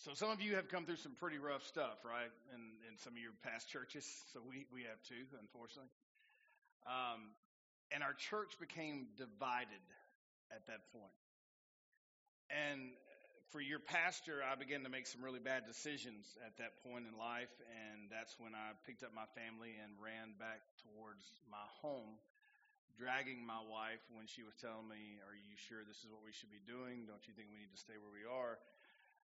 So some of you have come through some pretty rough stuff, right? In in some of your past churches. So we we have too, unfortunately. Um, and our church became divided at that point. And for your pastor, I began to make some really bad decisions at that point in life, and that's when I picked up my family and ran back towards my home, dragging my wife when she was telling me, "Are you sure this is what we should be doing? Don't you think we need to stay where we are?"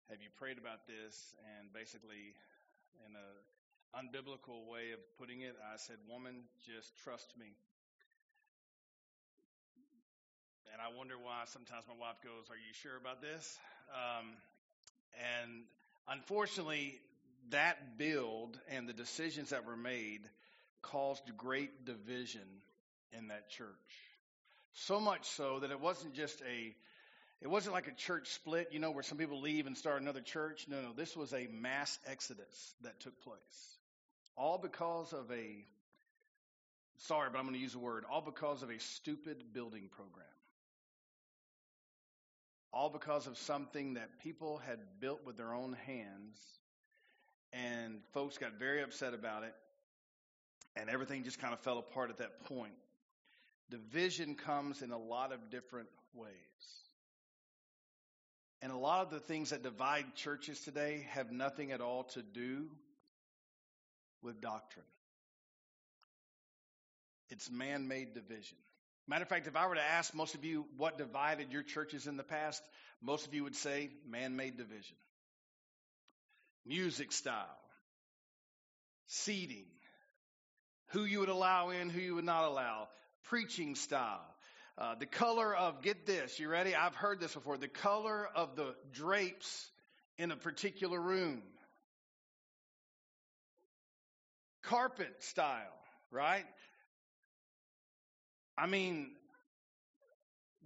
Have you prayed about this? And basically, in an unbiblical way of putting it, I said, woman, just trust me. And I wonder why sometimes my wife goes, Are you sure about this? Um, and unfortunately, that build and the decisions that were made caused great division in that church. So much so that it wasn't just a it wasn't like a church split, you know, where some people leave and start another church. No, no, this was a mass exodus that took place. All because of a, sorry, but I'm going to use a word, all because of a stupid building program. All because of something that people had built with their own hands, and folks got very upset about it, and everything just kind of fell apart at that point. Division comes in a lot of different ways. And a lot of the things that divide churches today have nothing at all to do with doctrine. It's man made division. Matter of fact, if I were to ask most of you what divided your churches in the past, most of you would say man made division. Music style, seating, who you would allow in, who you would not allow, preaching style, uh, the color of, get this, you ready? I've heard this before. The color of the drapes in a particular room. Carpet style, right? I mean,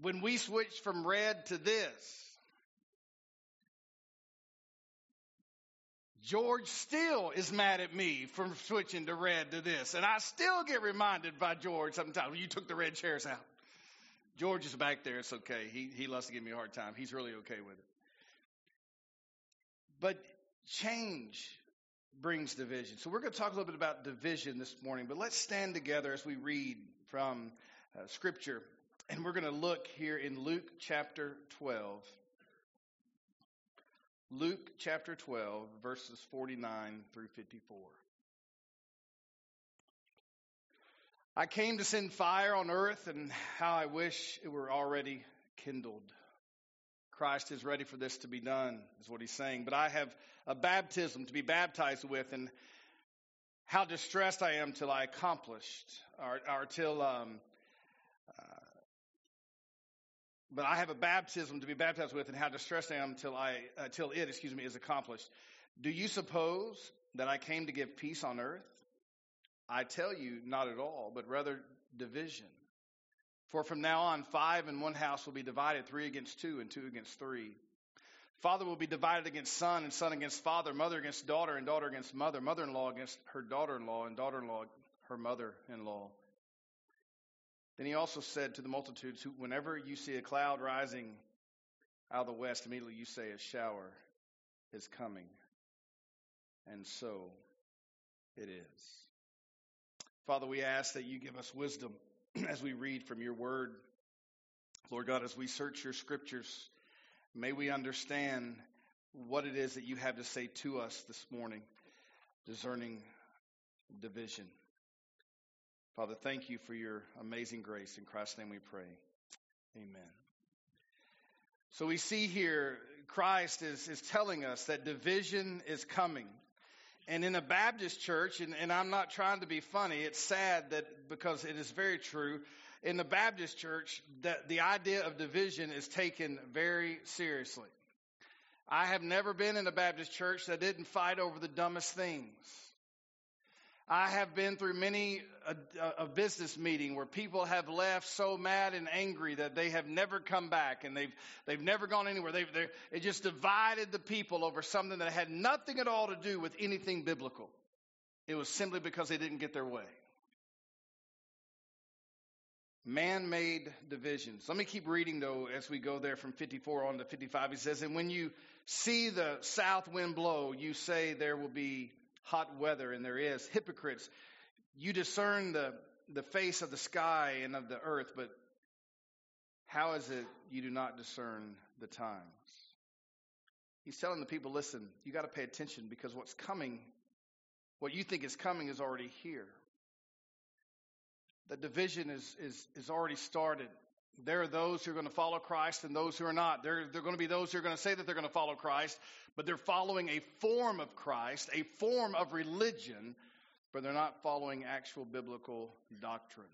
when we switched from red to this, George still is mad at me for switching to red to this. And I still get reminded by George sometimes, you took the red chairs out. George is back there. It's okay. He, he loves to give me a hard time. He's really okay with it. But change brings division. So we're going to talk a little bit about division this morning, but let's stand together as we read from uh, Scripture. And we're going to look here in Luke chapter 12. Luke chapter 12, verses 49 through 54. I came to send fire on earth, and how I wish it were already kindled. Christ is ready for this to be done, is what he's saying. But I have a baptism to be baptized with, and how distressed I am till I accomplished, or, or till, um, uh, but I have a baptism to be baptized with, and how distressed I am till I, uh, till it, excuse me, is accomplished. Do you suppose that I came to give peace on earth? I tell you, not at all, but rather division. For from now on, five in one house will be divided, three against two, and two against three. Father will be divided against son, and son against father, mother against daughter, and daughter against mother, mother in law against her daughter in law, and daughter in law her mother in law. Then he also said to the multitudes, Whenever you see a cloud rising out of the west, immediately you say, A shower is coming. And so it is. Father, we ask that you give us wisdom as we read from your word. Lord God, as we search your scriptures, may we understand what it is that you have to say to us this morning, discerning division. Father, thank you for your amazing grace. In Christ's name we pray. Amen. So we see here Christ is, is telling us that division is coming. And in a Baptist church, and, and, I'm not trying to be funny, it's sad that because it is very true. In the Baptist church, that the idea of division is taken very seriously. I have never been in a Baptist church that didn't fight over the dumbest things. I have been through many a, a, business meeting where people have left so mad and angry that they have never come back and they've they've never gone anywhere. They've it just divided the people over something that had nothing at all to do with anything biblical. It was simply because they didn't get their way. man made divisions. Let me keep reading, though, as we go there from 54 on to 55. He says, And when you see the south wind blow, you say there will be hot weather, and there is. Hypocrites, you discern the, the face of the sky and of the earth, but how is it you do not discern the times? He's telling the people, listen, you got to pay attention because what's coming, what you think is coming, is already here. The division is, is, is already started. There are those who are going to follow Christ and those who are not. There, there are going to be those who are going to say that they're going to follow Christ, but they're following a form of Christ, a form of religion, but they're not following actual biblical doctrine.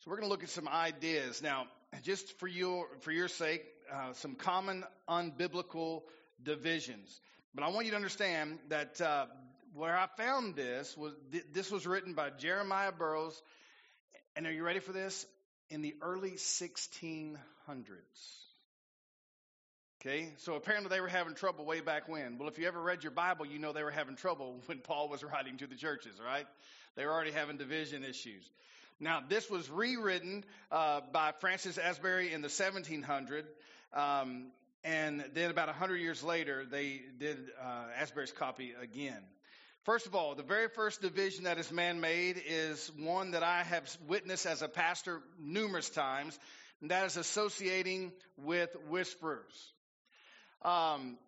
So we're going to look at some ideas now, just for your for your sake, uh, some common unbiblical divisions. But I want you to understand that uh, where I found this was th- this was written by Jeremiah Burroughs, and are you ready for this? In the early 1600s. Okay, so apparently they were having trouble way back when. Well, if you ever read your Bible, you know they were having trouble when Paul was writing to the churches, right? They were already having division issues. Now, this was rewritten uh, by Francis Asbury in the 1700s, um, and then about 100 years later, they did uh, Asbury's copy again. First of all, the very first division that is man made is one that I have witnessed as a pastor numerous times, and that is associating with whisperers. Um,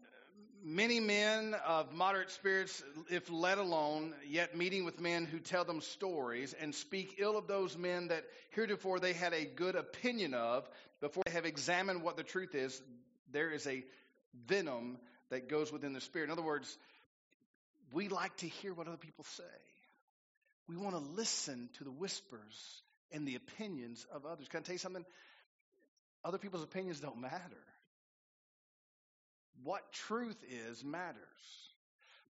many men of moderate spirits, if let alone, yet meeting with men who tell them stories and speak ill of those men that heretofore they had a good opinion of before they have examined what the truth is, there is a venom that goes within the spirit. In other words, we like to hear what other people say. We want to listen to the whispers and the opinions of others. Can I tell you something? Other people's opinions don't matter what truth is matters.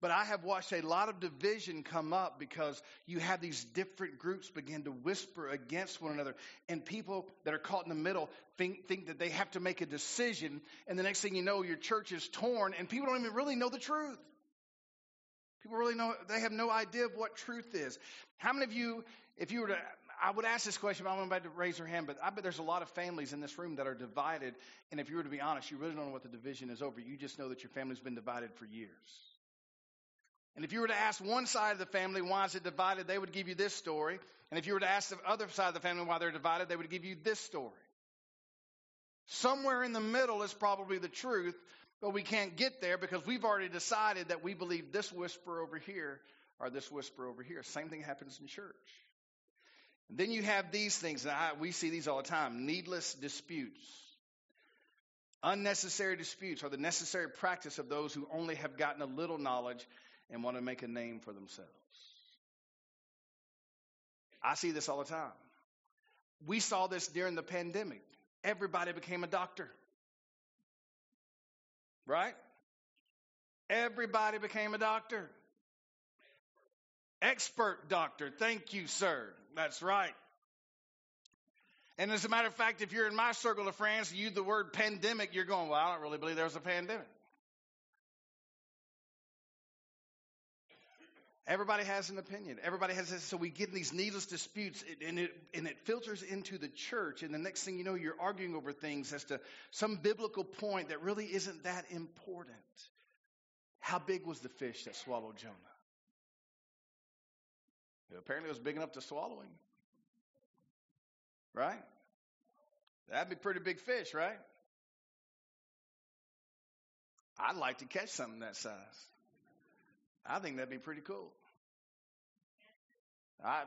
But I have watched a lot of division come up because you have these different groups begin to whisper against one another. And people that are caught in the middle think, think that they have to make a decision. And the next thing you know, your church is torn and people don't even really know the truth. People really know, they have no idea of what truth is. How many of you, if you were to I would ask this question, but I'm about to raise your hand. But I bet there's a lot of families in this room that are divided. And if you were to be honest, you really don't know what the division is over. You just know that your family's been divided for years. And if you were to ask one side of the family why is it divided, they would give you this story. And if you were to ask the other side of the family why they're divided, they would give you this story. Somewhere in the middle is probably the truth, but we can't get there because we've already decided that we believe this whisper over here or this whisper over here. Same thing happens in church. Then you have these things, and I, we see these all the time needless disputes. Unnecessary disputes are the necessary practice of those who only have gotten a little knowledge and want to make a name for themselves. I see this all the time. We saw this during the pandemic. Everybody became a doctor. Right? Everybody became a doctor. Expert doctor. Thank you, sir. That's right. And as a matter of fact, if you're in my circle of friends, you the word pandemic, you're going, well, I don't really believe there was a pandemic. Everybody has an opinion. Everybody has this. So we get in these needless disputes, and it, and it filters into the church. And the next thing you know, you're arguing over things as to some biblical point that really isn't that important. How big was the fish that swallowed Jonah? Apparently, it was big enough to swallow him. Right? That'd be pretty big fish, right? I'd like to catch something that size. I think that'd be pretty cool. I,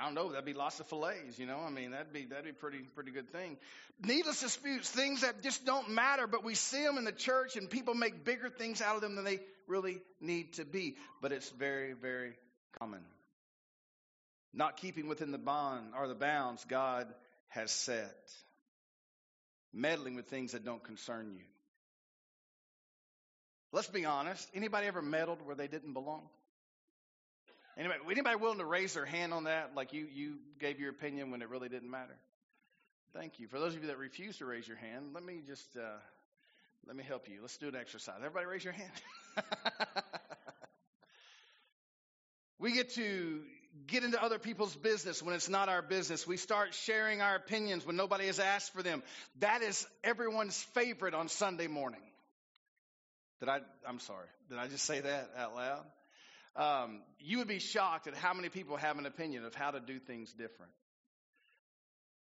I don't know. That'd be lots of fillets, you know. I mean, that'd be that'd be pretty pretty good thing. Needless disputes, things that just don't matter, but we see them in the church, and people make bigger things out of them than they really need to be. But it's very very common not keeping within the bond or the bounds God has set, meddling with things that don't concern you. Let's be honest. Anybody ever meddled where they didn't belong? Anybody, anybody willing to raise their hand on that? Like you, you gave your opinion when it really didn't matter. Thank you. For those of you that refuse to raise your hand, let me just uh, let me help you. Let's do an exercise. Everybody, raise your hand. we get to get into other people's business when it's not our business. We start sharing our opinions when nobody has asked for them. That is everyone's favorite on Sunday morning. Did I? I'm sorry. Did I just say that out loud? Um, you would be shocked at how many people have an opinion of how to do things different,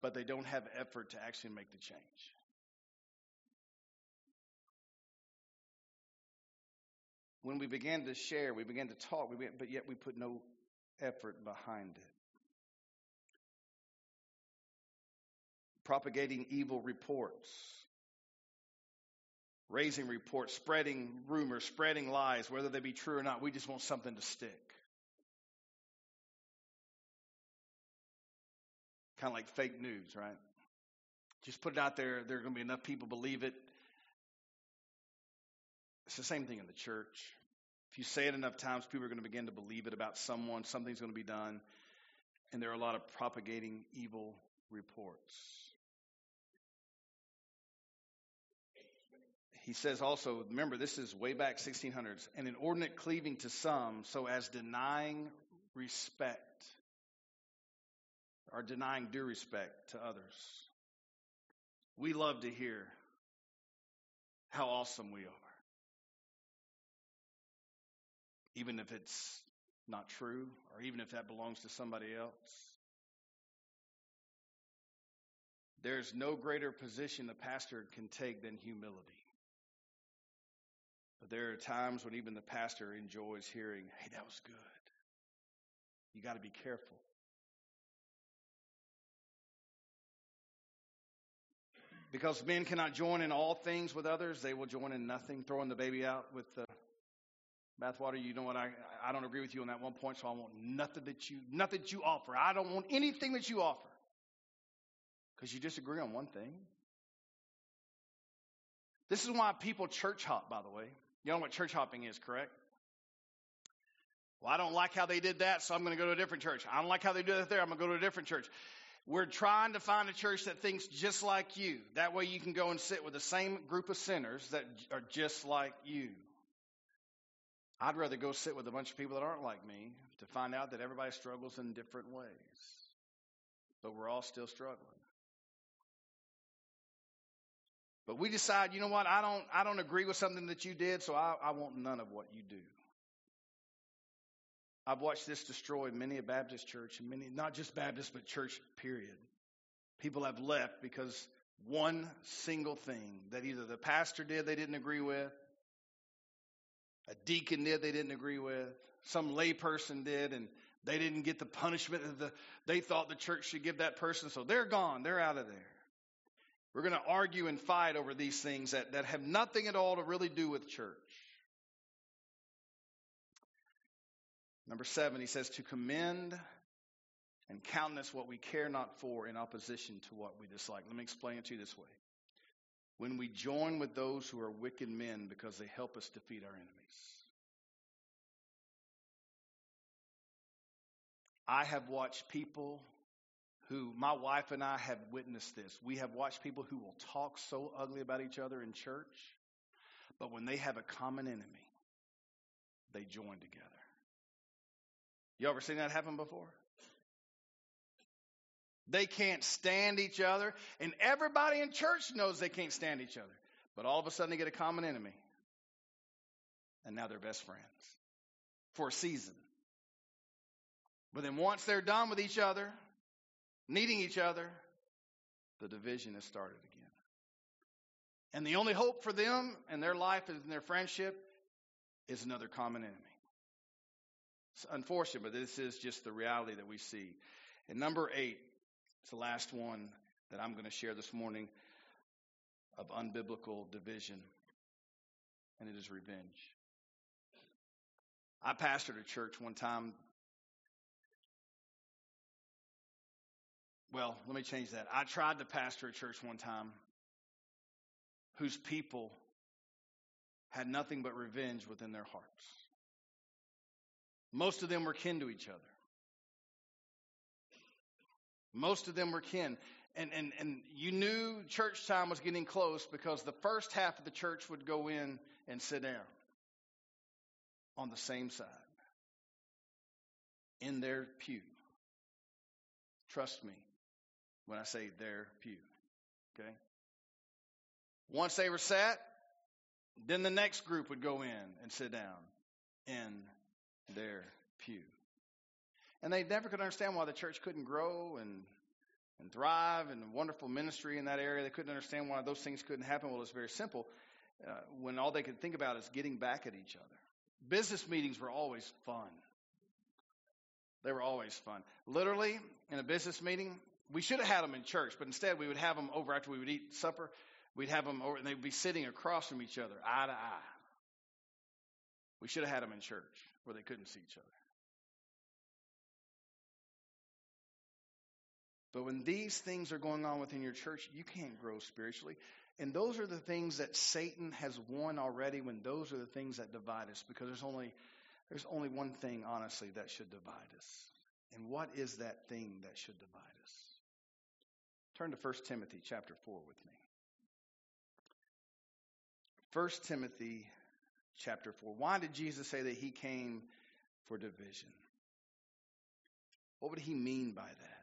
but they don't have effort to actually make the change. When we began to share, we began to talk, we began, but yet we put no effort behind it. Propagating evil reports, raising reports, spreading rumors, spreading lies, whether they be true or not. We just want something to stick. Kind of like fake news, right? Just put it out there. There are going to be enough people believe it. It's the same thing in the church. If you say it enough times, people are going to begin to believe it about someone. Something's going to be done. And there are a lot of propagating evil reports. He says also, remember, this is way back 1600s, an inordinate cleaving to some, so as denying respect or denying due respect to others. We love to hear how awesome we are. even if it's not true, or even if that belongs to somebody else. There's no greater position a pastor can take than humility. But there are times when even the pastor enjoys hearing, hey, that was good. You got to be careful. Because men cannot join in all things with others, they will join in nothing, throwing the baby out with the Bathwater, you know what? I, I don't agree with you on that one point, so I want nothing that you nothing that you offer. I don't want anything that you offer. Because you disagree on one thing. This is why people church hop, by the way. You know what church hopping is, correct? Well, I don't like how they did that, so I'm going to go to a different church. I don't like how they do that there. I'm going to go to a different church. We're trying to find a church that thinks just like you. That way you can go and sit with the same group of sinners that are just like you. I'd rather go sit with a bunch of people that aren't like me to find out that everybody struggles in different ways. But we're all still struggling. But we decide, you know what, I don't I don't agree with something that you did, so I, I want none of what you do. I've watched this destroy many a Baptist church and many not just Baptist, but church period. People have left because one single thing that either the pastor did they didn't agree with, a deacon did they didn't agree with, some layperson did, and they didn't get the punishment that the, they thought the church should give that person, so they're gone, they're out of there. We're going to argue and fight over these things that, that have nothing at all to really do with church. Number seven, he says, to commend and countenance what we care not for in opposition to what we dislike. Let me explain it to you this way. When we join with those who are wicked men because they help us defeat our enemies. I have watched people who, my wife and I have witnessed this. We have watched people who will talk so ugly about each other in church, but when they have a common enemy, they join together. You ever seen that happen before? They can't stand each other, and everybody in church knows they can't stand each other. But all of a sudden, they get a common enemy, and now they're best friends for a season. But then once they're done with each other, needing each other, the division has started again. And the only hope for them and their life and their friendship is another common enemy. It's unfortunate, but this is just the reality that we see. And number eight, it's the last one that I'm going to share this morning of unbiblical division, and it is revenge. I pastored a church one time Well, let me change that. I tried to pastor a church one time whose people had nothing but revenge within their hearts. Most of them were kin to each other. Most of them were kin. And, and, and you knew church time was getting close because the first half of the church would go in and sit down on the same side in their pew Trust me when I say their pew. Okay? Once they were sat, then the next group would go in and sit down in their pew. And they never could understand why the church couldn't grow and, and thrive and wonderful ministry in that area. They couldn't understand why those things couldn't happen. Well, it's very simple. Uh, when all they could think about is getting back at each other. Business meetings were always fun. They were always fun. Literally, in a business meeting, we should have had them in church, but instead we would have them over after we would eat supper. We'd have them over, and they'd be sitting across from each other, eye to eye. We should have had them in church where they couldn't see each other. But when these things are going on within your church, you can't grow spiritually. And those are the things that Satan has won already when those are the things that divide us because there's only there's only one thing honestly that should divide us. And what is that thing that should divide us? Turn to 1 Timothy chapter 4 with me. 1 Timothy chapter 4. Why did Jesus say that he came for division? What would he mean by that?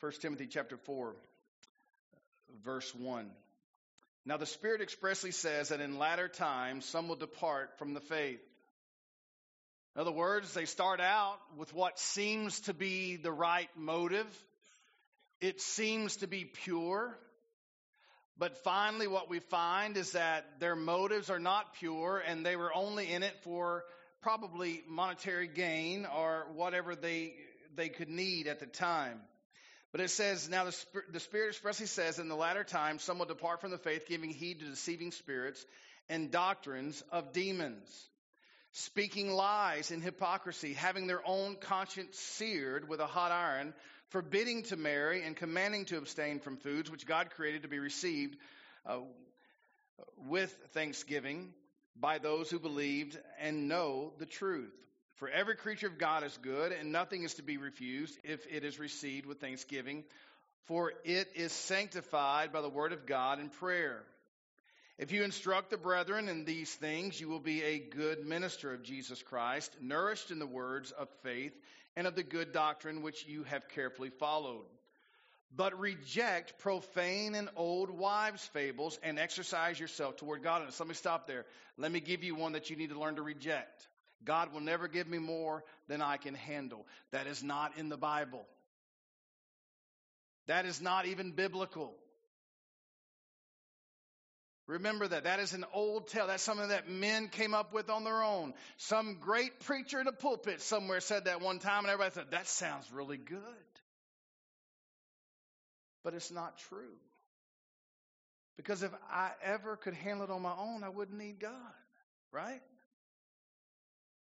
1 Timothy chapter 4 verse 1. Now the Spirit expressly says that in latter times some will depart from the faith. In other words, they start out with what seems to be the right motive. It seems to be pure. But finally, what we find is that their motives are not pure and they were only in it for probably monetary gain or whatever they, they could need at the time. But it says, now the, the Spirit expressly says, in the latter times, some will depart from the faith, giving heed to deceiving spirits and doctrines of demons, speaking lies in hypocrisy, having their own conscience seared with a hot iron, forbidding to marry and commanding to abstain from foods which God created to be received uh, with thanksgiving by those who believed and know the truth. For every creature of God is good, and nothing is to be refused if it is received with thanksgiving, for it is sanctified by the word of God and prayer. If you instruct the brethren in these things, you will be a good minister of Jesus Christ, nourished in the words of faith and of the good doctrine which you have carefully followed. But reject profane and old wives' fables and exercise yourself toward godliness. Let me stop there. Let me give you one that you need to learn to reject. God will never give me more than I can handle. That is not in the Bible. That is not even biblical. Remember that. That is an old tale. That's something that men came up with on their own. Some great preacher in a pulpit somewhere said that one time, and everybody said, That sounds really good. But it's not true. Because if I ever could handle it on my own, I wouldn't need God, right?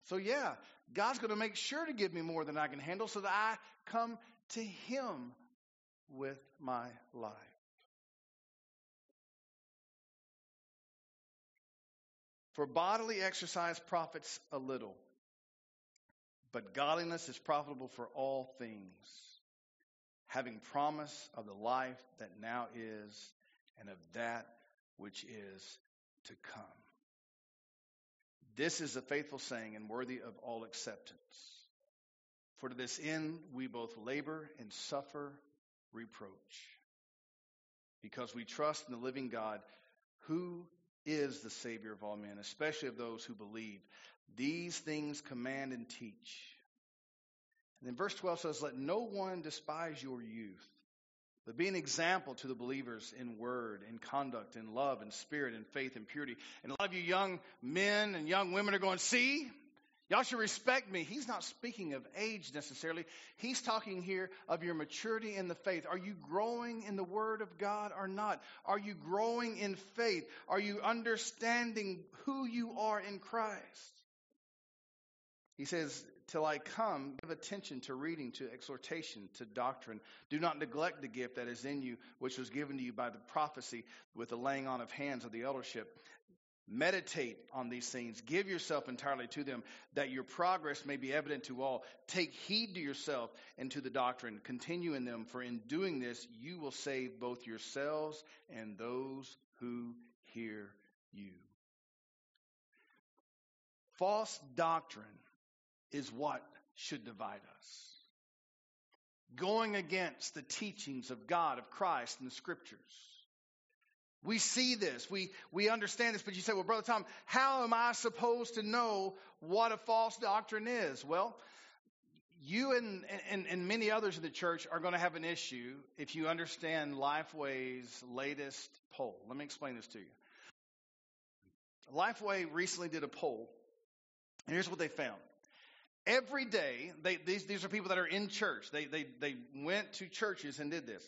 So, yeah, God's going to make sure to give me more than I can handle so that I come to Him with my life. For bodily exercise profits a little, but godliness is profitable for all things, having promise of the life that now is and of that which is to come. This is a faithful saying and worthy of all acceptance. For to this end we both labor and suffer reproach, because we trust in the living God, who is the Savior of all men, especially of those who believe. These things command and teach. And then verse 12 says, Let no one despise your youth but be an example to the believers in word, in conduct, in love, in spirit, in faith, in purity. And a lot of you young men and young women are going, see, y'all should respect me. He's not speaking of age necessarily. He's talking here of your maturity in the faith. Are you growing in the word of God or not? Are you growing in faith? Are you understanding who you are in Christ? He says, till I come, give attention to reading, to exhortation, to doctrine. Do not neglect the gift that is in you, which was given to you by the prophecy with the laying on of hands of the eldership. Meditate on these things. Give yourself entirely to them, that your progress may be evident to all. Take heed to yourself and to the doctrine. Continue in them, for in doing this, you will save both yourselves and those who hear you. False doctrine is what should divide us. Going against the teachings of God, of Christ, and the scriptures. We see this, we, we understand this, but you say, well, Brother Tom, how am I supposed to know what a false doctrine is? Well, you and, and, and many others in the church are going to have an issue if you understand Lifeway's latest poll. Let me explain this to you. Lifeway recently did a poll, and here's what they found. Every day, they, these, these are people that are in church. They, they, they went to churches and did this.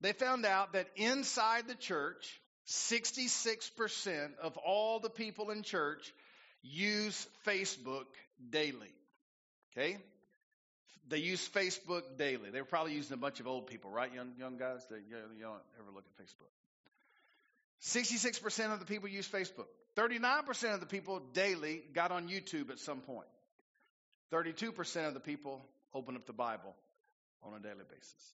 They found out that inside the church, 66% of all the people in church use Facebook daily. Okay? They use Facebook daily. They were probably using a bunch of old people, right, young young guys? That you, you don't ever look at Facebook. 66% of the people use Facebook. 39% of the people daily got on YouTube at some point. 32% of the people open up the Bible on a daily basis.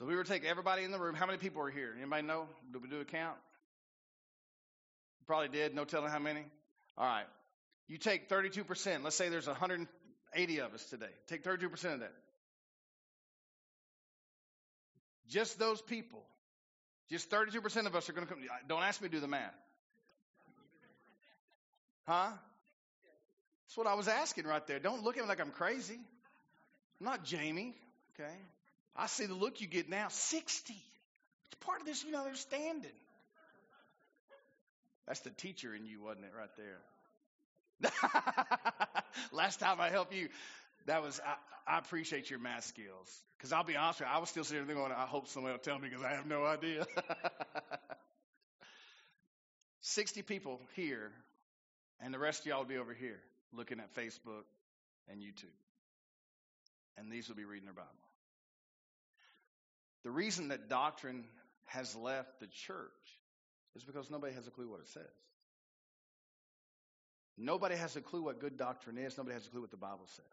So we were taking everybody in the room. How many people are here? Anybody know? Did we do a count? Probably did. No telling how many. All right. You take 32%. Let's say there's 180 of us today. Take 32% of that. Just those people. Just 32% of us are going to come. Don't ask me to do the math. Huh? That's what I was asking right there. Don't look at me like I'm crazy. I'm not Jamie. Okay. I see the look you get now. 60. It's part of this you know they're standing. That's the teacher in you, wasn't it, right there? Last time I helped you, that was I, I appreciate your math skills. Because I'll be honest with you, I was still sitting there going, I hope somebody will tell me because I have no idea. 60 people here, and the rest of y'all will be over here looking at Facebook and YouTube. And these will be reading their Bible. The reason that doctrine has left the church is because nobody has a clue what it says. Nobody has a clue what good doctrine is. Nobody has a clue what the Bible says.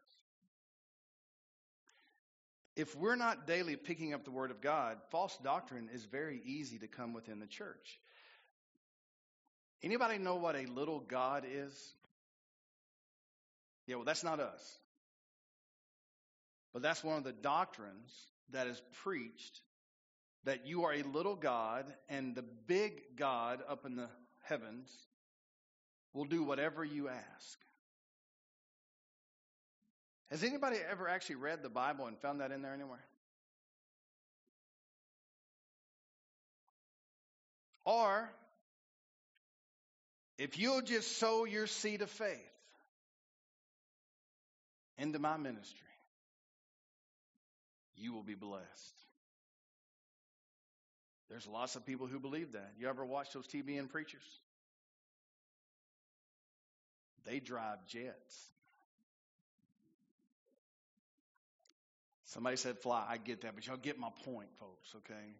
If we're not daily picking up the Word of God, false doctrine is very easy to come within the church. Anybody know what a little God is? Yeah, well, that's not us. But that's one of the doctrines that is preached that you are a little God and the big God up in the heavens will do whatever you ask. Has anybody ever actually read the Bible and found that in there anywhere? Or, if you'll just sow your seed of faith into my ministry, you will be blessed. There's lots of people who believe that. You ever watch those TBN preachers? They drive jets. Somebody said fly. I get that, but y'all get my point, folks, okay?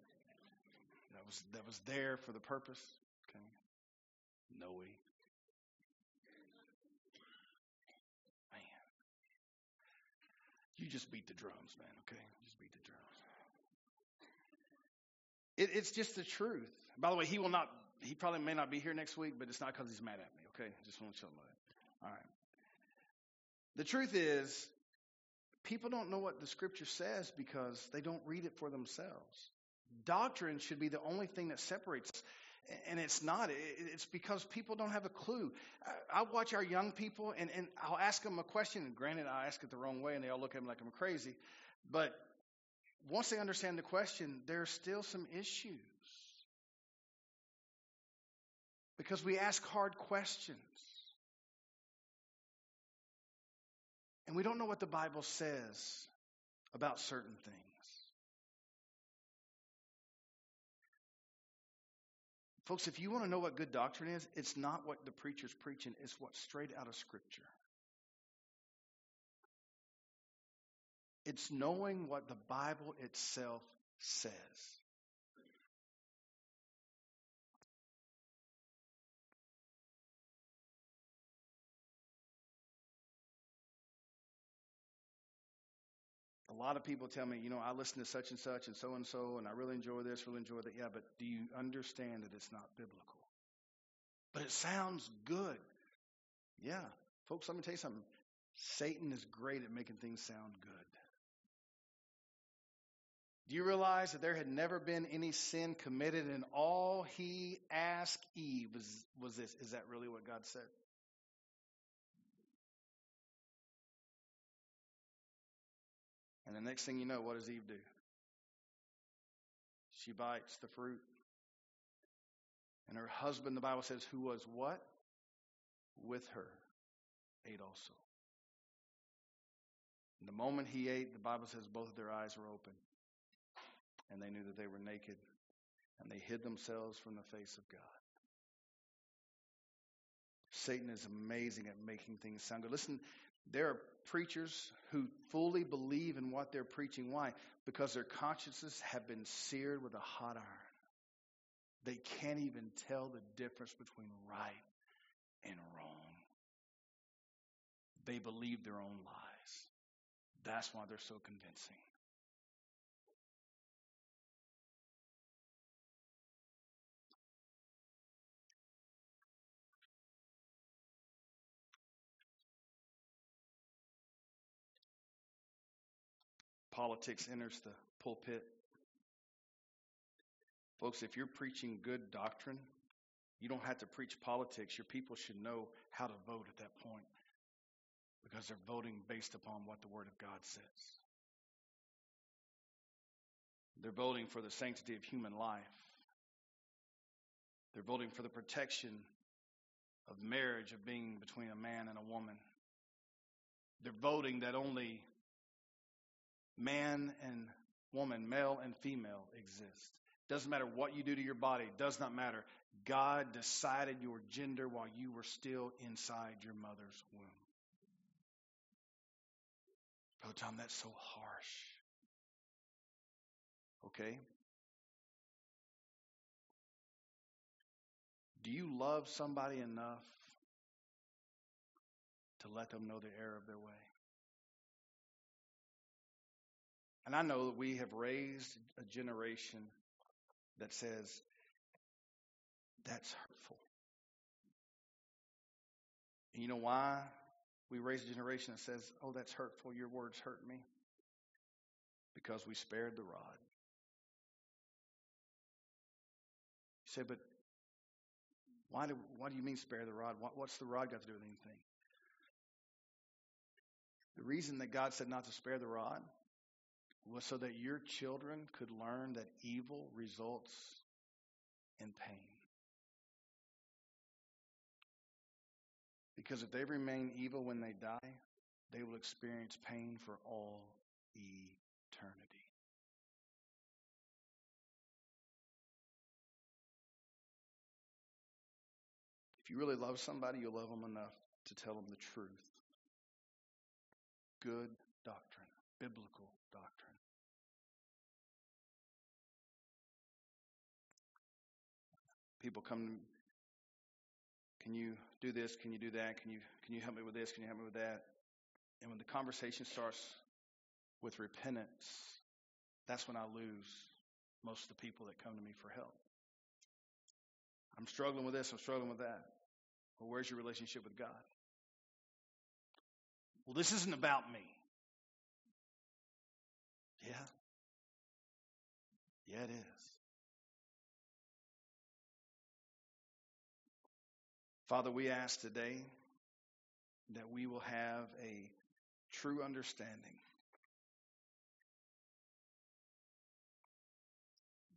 That was that was there for the purpose. Okay. No way. Man. You just beat the drums, man, okay? Just beat the drums. It, it's just the truth. By the way, he will not, he probably may not be here next week, but it's not because he's mad at me, okay? Just want to tell you that. All right. The truth is, people don't know what the scripture says because they don't read it for themselves. Doctrine should be the only thing that separates and it's not. It's because people don't have a clue. I watch our young people, and, and I'll ask them a question. And granted, I ask it the wrong way, and they all look at me like I'm crazy. But once they understand the question, there are still some issues. Because we ask hard questions. And we don't know what the Bible says about certain things. Folks, if you want to know what good doctrine is, it's not what the preacher's preaching, it's what's straight out of Scripture. It's knowing what the Bible itself says. Lot of people tell me, you know, I listen to such and such and so and so, and I really enjoy this, really enjoy that. Yeah, but do you understand that it's not biblical? But it sounds good. Yeah, Folks, let me tell you something. Satan is great at making things sound good. Do you realize that there had never been any sin committed and all he asked Eve was, was this? Is that really what God said? And the next thing you know, what does Eve do? She bites the fruit. And her husband, the Bible says, who was what? With her, ate also. And the moment he ate, the Bible says both of their eyes were open. And they knew that they were naked. And they hid themselves from the face of God. Satan is amazing at making things sound good. Listen, there are preachers who fully believe in what they're preaching. Why? Because their consciences have been seared with a hot iron. They can't even tell the difference between right and wrong. They believe their own lies. That's why they're so convincing. Politics enters the pulpit. Folks, if you're preaching good doctrine, you don't have to preach politics. Your people should know how to vote at that point because they're voting based upon what the Word of God says. They're voting for the sanctity of human life. They're voting for the protection of marriage, of being between a man and a woman. They're voting that only man and woman, male and female exist. Doesn't matter what you do to your body, does not matter. God decided your gender while you were still inside your mother's womb. Brother Tom, that's so harsh. Okay? Do you love somebody enough to let them know the error of their way? And I know that we have raised a generation that says, that's hurtful. And you know why we raise a generation that says, oh, that's hurtful, your words hurt me? Because we spared the rod. You say, but why do, why do you mean spare the rod? What, what's the rod got to do with anything? The reason that God said not to spare the rod was so that your children could learn that evil results in pain. Because if they remain evil when they die, they will experience pain for all eternity. If you really love somebody, you'll love them enough to tell them the truth. Good doctrine, biblical doctrine. People come can you do this? Can you do that? Can you can you help me with this? Can you help me with that? And when the conversation starts with repentance that's when i lose most of the people that come to me for help. I'm struggling with this. I'm struggling with that. Well where's your relationship with god? Well this isn't about me. Yeah. Yeah it is Father, we ask today that we will have a true understanding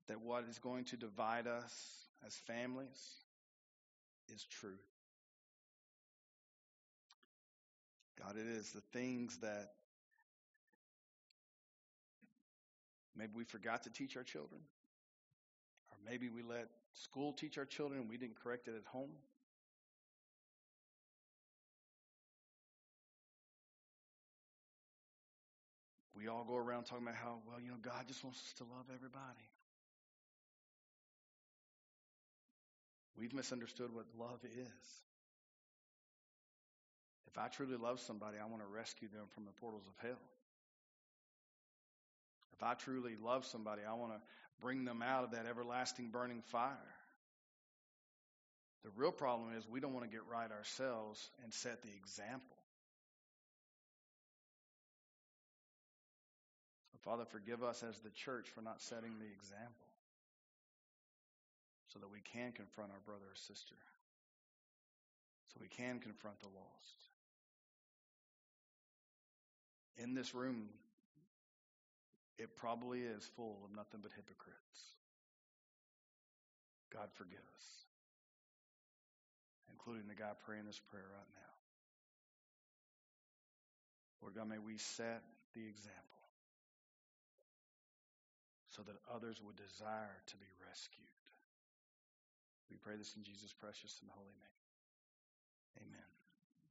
that what is going to divide us as families is truth. God, it is the things that maybe we forgot to teach our children, or maybe we let school teach our children and we didn't correct it at home. We all go around talking about how, well, you know, God just wants us to love everybody. We've misunderstood what love is. If I truly love somebody, I want to rescue them from the portals of hell. If I truly love somebody, I want to bring them out of that everlasting burning fire. The real problem is we don't want to get right ourselves and set the example. Father, forgive us as the church for not setting the example so that we can confront our brother or sister, so we can confront the lost. In this room, it probably is full of nothing but hypocrites. God forgive us, including the guy praying this prayer right now. Lord God, may we set the example so that others would desire to be rescued. We pray this in Jesus' precious and holy name. Amen.